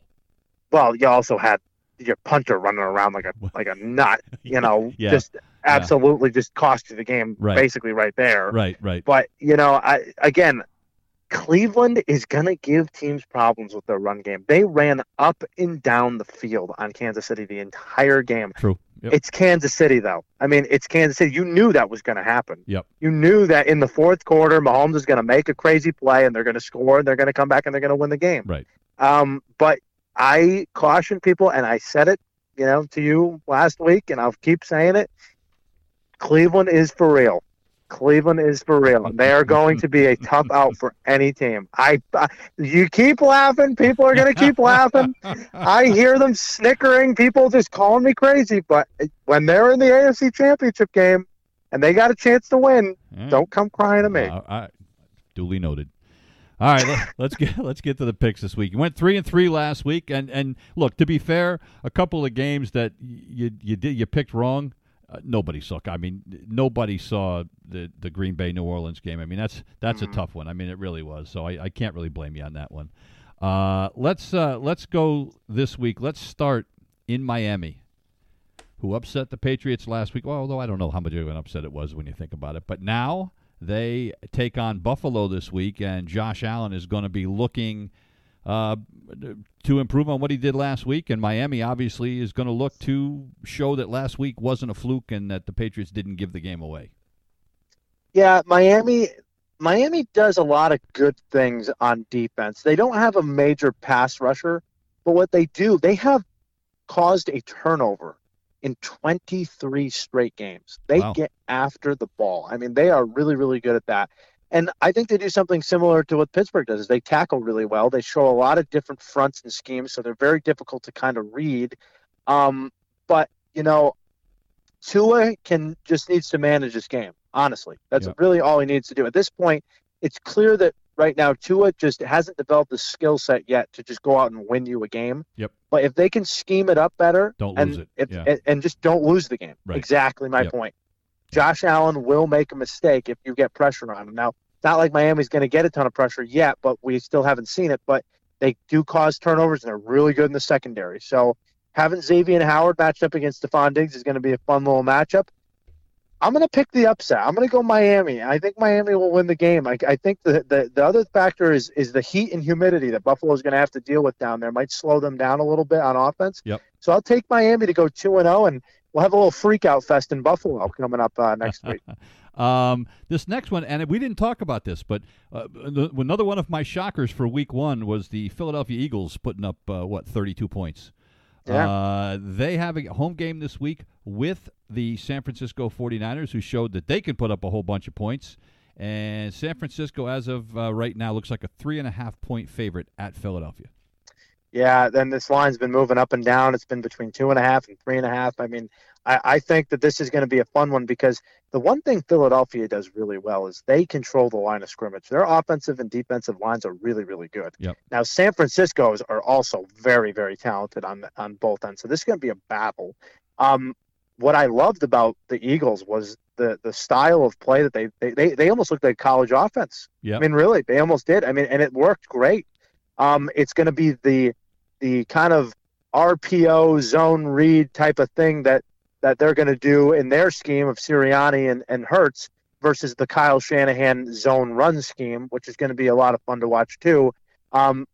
B: Well, you also had your punter running around like a like a nut. <laughs> You know,
A: Yeah.
B: just absolutely just cost you the game
A: Right.
B: basically right there.
A: Right, right.
B: But you know, I again, Cleveland is gonna give teams problems with their run game. They ran up and down the field on Kansas City the entire game.
A: True. Yep.
B: It's Kansas City though. I mean, it's Kansas City. You knew that was gonna happen.
A: Yep.
B: You knew that in the fourth quarter, Mahomes is gonna make a crazy play and they're gonna score and they're gonna come back and they're gonna win the game.
A: Right.
B: Um, but I caution people, and I said it, you know, to you last week, and I'll keep saying it. Cleveland is for real. Cleveland is for real. They are going to be a tough out for any team. I, I you keep laughing, people are going to keep laughing. I hear them snickering, people just calling me crazy. But when they're in the AFC Championship game and they got a chance to win,
A: Yeah.
B: don't come crying to me.
A: Uh, I, duly noted. All right, let, let's get <laughs> let's get to the picks this week. You went three and three last week, and and look to be fair, a couple of games that you you did you picked wrong. Uh, nobody saw. I mean, nobody saw the the Green Bay New Orleans game. I mean, that's that's
B: Mhm.
A: a tough one. I mean, it really was. So I, I can't really blame you on that one. Uh, let's uh, let's go this week. Let's start in Miami, who upset the Patriots last week. Well, although I don't know how much of an upset it was when you think about it, but now they take on Buffalo this week, and Josh Allen is going to be looking uh, to improve on what he did last week. And Miami obviously is going to look to show that last week wasn't a fluke and that the Patriots didn't give the game away.
B: Yeah, Miami Miami does a lot of good things on defense. They don't have a major pass rusher, but what they do, they have caused a turnover in 23 straight games. They
A: Wow.
B: get after the ball. I mean, they are really really good at that. And I think they do something similar to what Pittsburgh does. Is they tackle really well. They show a lot of different fronts and schemes, so they're very difficult to kind of read. Um, but you know, Tua can just needs to manage this game. Honestly, that's
A: Yeah.
B: really all he needs to do. At this point, it's clear that right now Tua just hasn't developed the skill set yet to just go out and win you a game.
A: Yep.
B: But if they can scheme it up better,
A: Don't
B: and
A: lose it.
B: if,
A: Yeah.
B: and, and just don't lose the game.
A: Right.
B: Exactly my
A: Yep.
B: point. Josh Allen will make a mistake if you get pressure on him. Now, not like Miami's going to get a ton of pressure yet, but we still haven't seen it. But they do cause turnovers, and they're really good in the secondary. So having Xavien Howard matched up against Stefon Diggs is going to be a fun little matchup. I'm going to pick the upset. I'm going to go Miami. I think Miami will win the game. I, I think the, the, the other factor is is the heat and humidity that Buffalo is going to have to deal with down there. Might slow them down a little bit on offense.
A: Yep.
B: So I'll take Miami to go two and zero, and we'll have a little freak out fest in Buffalo coming up uh, next week. <laughs>
A: Um, this next one, and we didn't talk about this, but uh, the- another one of my shockers for Week One was the Philadelphia Eagles putting up uh, what thirty-two points.
B: Yeah.
A: Uh, they have a home game this week with the San Francisco 49ers, who showed that they can put up a whole bunch of points. And San Francisco, as of uh, right now, looks like a three and a half point favorite at Philadelphia.
B: Yeah, then this line's been moving up and down. It's been between two and a half and three and a half. I mean, I, I think that this is going to be a fun one because the one thing Philadelphia does really well is they control the line of scrimmage. Their offensive and defensive lines are really, really good.
A: Yep.
B: Now, San Francisco's are also very, very talented on on both ends. So this is going to be a battle. Um, what I loved about the Eagles was the the style of play that they they, they, they almost looked like college offense.
A: Yeah.
B: I mean, really, they almost did. I mean, and it worked great. Um, it's going to be the the kind of RPO zone read type of thing that that they're going to do in their scheme of Sirianni and, and Hurts versus the Kyle Shanahan zone run scheme, which is going to be a lot of fun to watch too. Um,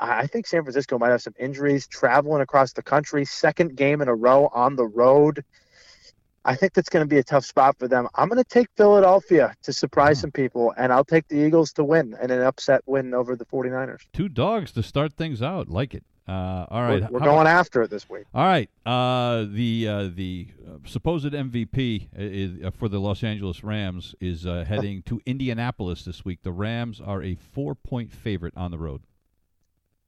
B: I think San Francisco might have some injuries traveling across the country, second game in a row on the road. I think that's going to be a tough spot for them. I'm going to take Philadelphia to surprise some people, and I'll take the Eagles to win and an upset win over the 49ers.
A: Two dogs to start things out. Like it. Uh, all right.
B: We're, we're going
A: about-
B: after it this week.
A: All right. Uh, the uh, the uh, supposed MVP is, uh, for the Los Angeles Rams is uh, heading to Indianapolis this week. The Rams are a four point favorite on the road.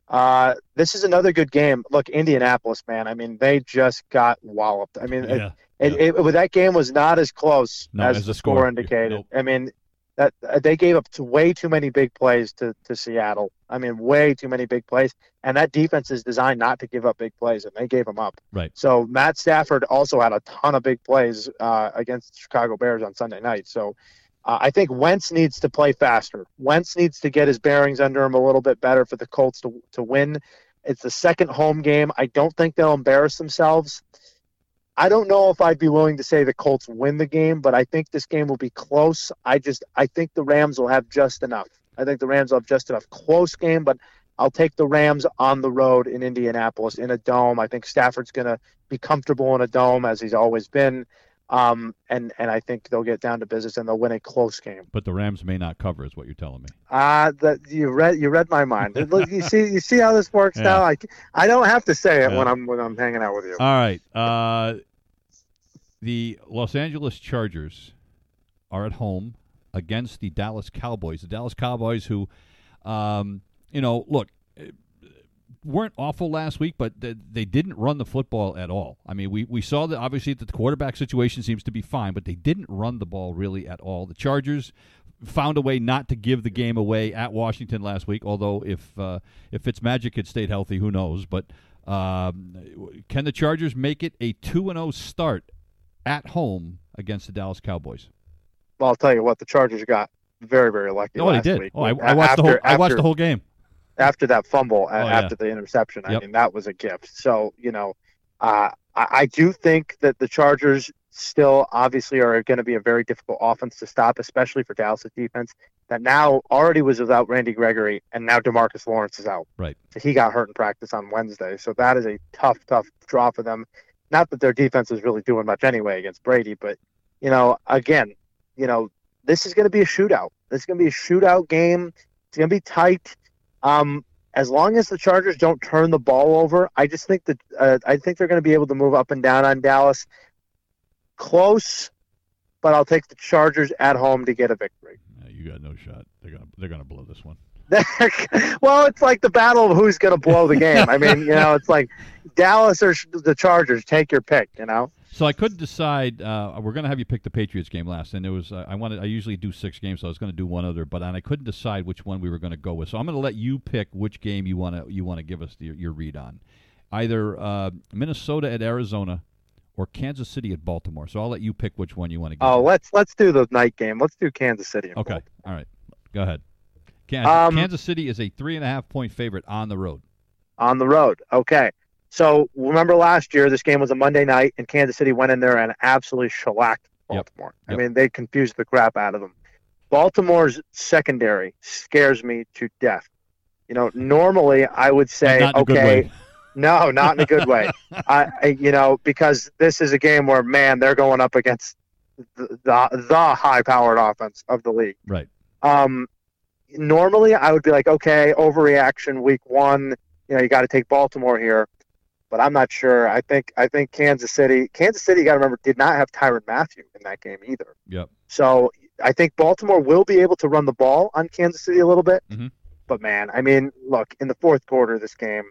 B: Uh, this is another good game. Look, Indianapolis, man. I mean, they just got walloped. I mean, it,
A: Yeah.
B: it, it, that game was not as close
A: No,
B: as,
A: as
B: the
A: the
B: score,
A: score.
B: indicated.
A: Nope.
B: I mean, that uh, they gave up to way too many big plays to, to Seattle. I mean, way too many big plays, and that defense is designed not to give up big plays, and they gave them up.
A: Right.
B: So Matt Stafford also had a ton of big plays uh, against the Chicago Bears on Sunday night. So. Uh, I think Wentz needs to play faster. Wentz needs to get his bearings under him a little bit better for the Colts to, to win. It's the second home game. I don't think they'll embarrass themselves. I don't know if I'd be willing to say the Colts win the game, but I think this game will be close. I just I think the Rams will have just enough. I think the Rams will have just enough close game, but I'll take the Rams on the road in Indianapolis in a dome. I think Stafford's going to be comfortable in a dome as he's always been. Um, and and I think they'll get down to business and they'll win a close game.
A: But the Rams may not cover, is what you're telling me.
B: Ah, that you read you read my mind. Look, you see you see how this works <laughs>
A: Yeah.
B: now. I, I don't have to say it
A: Yeah.
B: when I'm when I'm hanging out with you.
A: All right. Uh, the Los Angeles Chargers are at home against the Dallas Cowboys. The Dallas Cowboys, who, um, you know, look, weren't awful last week, but they, they didn't run the football at all. I mean, we, we saw that obviously that the quarterback situation seems to be fine, but they didn't run the ball really at all. The Chargers found a way not to give the game away at Washington last week. Although if uh, if Fitzmagic had stayed healthy, who knows? But um, can the Chargers make it a two and zero start at home against the Dallas Cowboys?
B: Well, I'll tell you what, the Chargers got very very lucky.
A: No, they did.
B: Week.
A: Oh, I, I watched the whole.
B: after-
A: I watched the whole game.
B: After that fumble,
A: Oh, yeah.
B: after the interception. I
A: Yep.
B: mean, that was a gift. So, you know, uh, I, I do think that the Chargers still obviously are going to be a very difficult offense to stop, especially for Dallas' defense that now already was without Randy Gregory and now Demarcus Lawrence is out.
A: Right.
B: So he got hurt in practice on Wednesday. So that is a tough, tough draw for them. Not that their defense is really doing much anyway against Brady, but, you know, again, you know, this is going to be a shootout. This is going to be a shootout game. It's going to be tight. Um, as long as the Chargers don't turn the ball over, I just think that uh, I think they're going to be able to move up and down on Dallas. Close, but I'll take the Chargers at home to get a victory.
A: Uh, you got no shot. They're gonna they're gonna blow this one. <laughs>
B: well, it's like the battle of who's going to blow the game. I mean, you know, it's like Dallas or the Chargers. Take your pick. You know.
A: So I couldn't decide. Uh, we're going to have you pick the Patriots game last, and it was uh, I wanted. I usually do six games, so I was going to do one other, but and I couldn't decide which one we were going to go with. So I'm going to let you pick which game you want to you want to give us your, your read on, either uh, Minnesota at Arizona, or Kansas City at Baltimore. So I'll let you pick which one you want to give.
B: Oh, let's let's do the night game. Let's do Kansas City.
A: okay,
B: Baltimore.
A: all right, go ahead. Kansas,
B: Um,
A: Kansas City is a three and a half point favorite on the road.
B: on the road. Okay. So remember last year, this game was a Monday night, and Kansas City went in there and absolutely shellacked Baltimore.
A: Yep.
B: I mean, they confused the crap out of them. Baltimore's secondary scares me to death. You know, normally I would say,
A: Not in a good
B: okay, no, not in a good way. <laughs> I, I, you know, because this is a game where man, they're going up against the the, the high-powered offense of the league.
A: Right.
B: Um, normally, I would be like, okay, overreaction, week one. You know, you got to take Baltimore here, but I'm not sure. I think I think Kansas City, Kansas City, you got to remember, did not have Tyrann Mathieu in that game either.
A: Yep.
B: So I think Baltimore will be able to run the ball on Kansas City a little bit.
A: Mhm.
B: But man, I mean, look, in the fourth quarter of this game,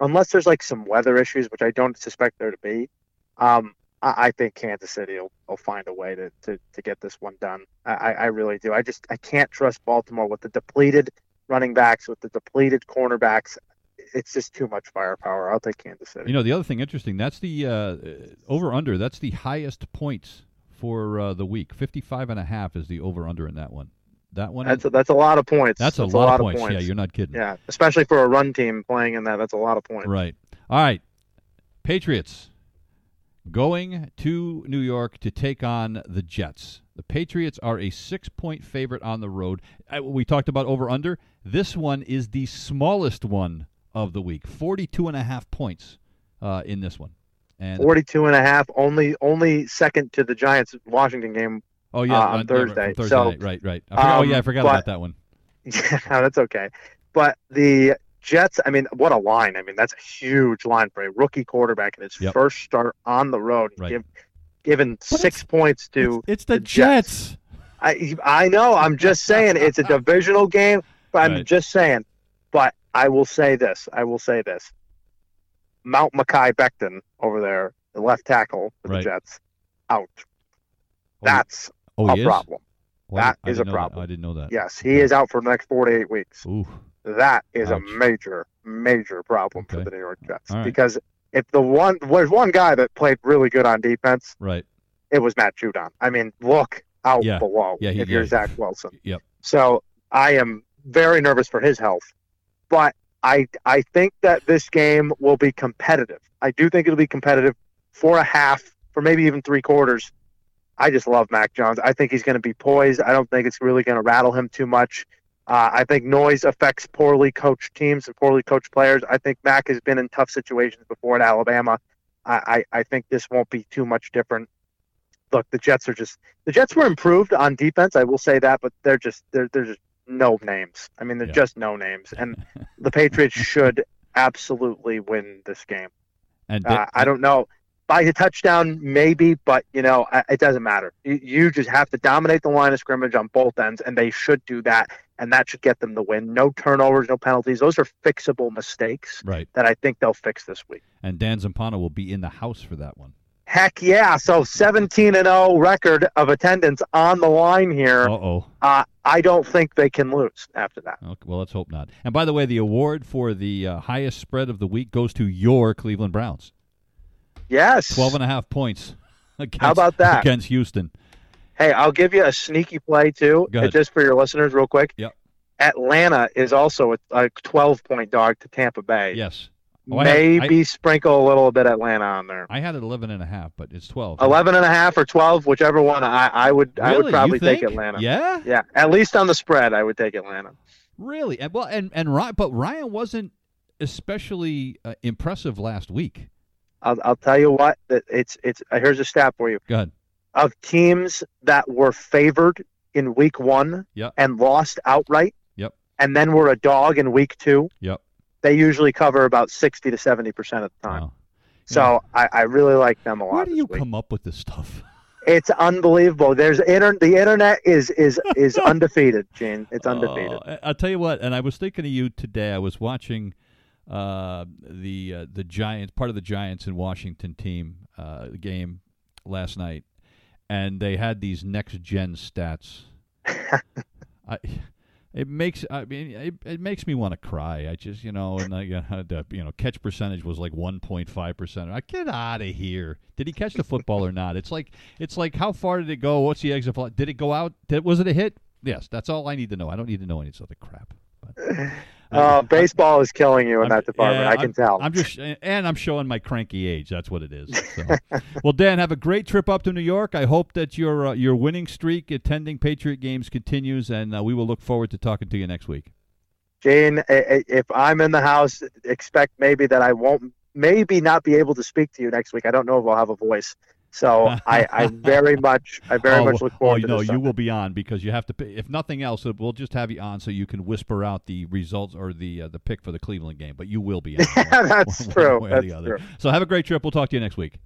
B: unless there's like some weather issues, which I don't suspect there to be, um, I, I think Kansas City will, will find a way to, to, to get this one done. I, I really do. I just I can't trust Baltimore with the depleted running backs, with the depleted cornerbacks. It's just too much firepower. I'll take Kansas City.
A: You know, the other thing interesting, that's the uh, over under, that's the highest points for uh, the week. 55 and a half is the over under in that one. That one
B: that's a, that's a lot of points.
A: That's, a,
B: That's
A: lot,
B: lot
A: of
B: of
A: points.
B: points.
A: Yeah, you're not kidding.
B: Yeah, especially for a run team playing in that. That's a lot of points.
A: Right. All right. Patriots going to New York to take on the Jets. The Patriots are a six point favorite on the road. Uh, We talked about over under. This one is the smallest one of the week 42 and a half points uh, in this one. And
B: 42 and a half, only only second to the Giants Washington game.
A: oh yeah,
B: uh, on
A: uh, yeah,
B: Thursday.
A: Thursday
B: So,
A: night. right, right. Forgot, oh
B: um,
A: yeah, I forgot
B: but-
A: about that one. <laughs>
B: Yeah, that's okay. But the Jets, I mean, what a line. I mean, that's a huge line for a rookie quarterback in his
A: Yep.
B: first start on the road.
A: Right.
B: Give, given
A: But
B: six points to
A: It's, it's the,
B: the Jets.
A: Jets.
B: I I know. I'm just saying it's a <laughs> divisional game, but I'm
A: Right.
B: just saying. But I will say this. I will say this. Mount Mekhi Becton over there, the left tackle for
A: Right.
B: the Jets, out.
A: Oh,
B: That's
A: oh,
B: a
A: is?
B: problem.
A: Oh, I
B: That
A: I
B: is a
A: know that.
B: problem.
A: I didn't know that.
B: Yes, he is out for the next four to eight weeks.
A: Ooh.
B: That is
A: Ouch.
B: a major, major problem
A: Okay.
B: for the New York Jets
A: right.
B: because if the one there's one guy that played really good on defense,
A: Right.
B: it was Matt Judon. I mean, look out
A: Yeah.
B: below
A: Yeah, he-
B: if you're. Zach Wilson.
A: Yep.
B: So I am very nervous for his health, but I I think that this game will be competitive. I do think it'll be competitive for a half, for maybe even three quarters. I just love Mac Jones. I think he's going to be poised. I don't think it's really going to rattle him too much. Uh, I think noise affects poorly coached teams and poorly coached players. I think Mac has been in tough situations before at Alabama. I, I, I think this won't be too much different. Look, the Jets are just the Jets were improved on defense. I will say that, but they're just they're they're just no names. I mean, they're
A: Yeah.
B: just no names, and <laughs> the Patriots should absolutely win this game.
A: And
B: Uh, I don't know by a touchdown, maybe, but you know it doesn't matter. You, just have to dominate the line of scrimmage on both ends, and they should do that, and that should get them the win. No turnovers, no penalties. Those are fixable mistakes
A: right.
B: that I think they'll fix this week.
A: And Dan Zampano will be in the house for that one.
B: Heck yeah! So 17 and 0 record of attendance on the line here.
A: Uh oh.
B: Uh, I don't think they can lose after that.
A: Okay, well, let's hope not. And by the way, the award for the uh, highest spread of the week goes to your Cleveland Browns.
B: Yes.
A: 12 and a half points <laughs> against,
B: How about that?
A: against Houston.
B: Hey, I'll give you a sneaky play too, just for your listeners, real quick.
A: Yep.
B: Atlanta is also a, a 12 point dog to Tampa Bay.
A: Yes. Oh, I
B: Maybe sprinkle a little bit Atlanta on there.
A: I had it 11 and a half, but it's 12.
B: 11 and a half or 12, whichever one. I, I would I would probably take Atlanta.
A: Yeah?
B: Yeah, at least on the spread, I would take Atlanta.
A: Really? And, well, and, and Ryan, but Ryan wasn't especially uh, impressive last week.
B: I'll, I'll tell you what. That it's it's uh, here's a stat for you.
A: Go ahead.
B: Of teams that were favored in week one
A: Yep.
B: and lost outright,
A: Yep.
B: and then were a dog in week two,
A: Yep.
B: They usually cover about 60 to 70 percent of the time.
A: Wow.
B: So I, I really like them a lot.
A: Where do you
B: week.
A: come up with this stuff? <laughs>
B: It's unbelievable. There's inter- the internet is is is <laughs> undefeated, Gene. It's undefeated.
A: Oh, I- I'll tell you what, and I was thinking of you today. I was watching uh, the uh, the Giants, part of the Giants in Washington team uh, game last night, and they had these next gen stats. <laughs> I, it makes I mean it, it makes me want to cry. I just you know and I, <laughs> the you know catch percentage was like one point five percent. I get out of here. Did he catch the football or not? It's like it's like how far did it go? What's the exit? velocity? Did it go out? Did, was it a hit? Yes, that's all I need to know. I don't need to know any other crap. But, <laughs>
B: Uh, <laughs> baseball is killing you in
A: I'm-
B: that department.
A: yeah,
B: I can tell.
A: I'm just, and I'm showing my cranky age. That's what it is. So. <laughs> well, Dan, have a great trip up to New York. I hope that your uh, your winning streak attending Patriot games continues, and uh, we will look forward to talking to you next week.
B: I- if I'm in the house, expect maybe that I won't, maybe not be able to speak to you next week. I don't know if I'll have a voice. So I, I very much, I very
A: oh,
B: much look forward to.
A: oh,
B: to
A: no, you
B: Sunday.
A: will be on because you have to. If nothing else, we'll just have you on so you can whisper out the results or the uh, the pick for the Cleveland game. But you will be on. one- <laughs>
B: That's
A: one
B: true.
A: way or
B: That's
A: the other.
B: true.
A: So have a great trip. We'll talk to you next week.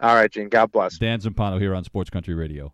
B: All right, Gene. God bless.
A: Dan Zampano here on Sports Country Radio.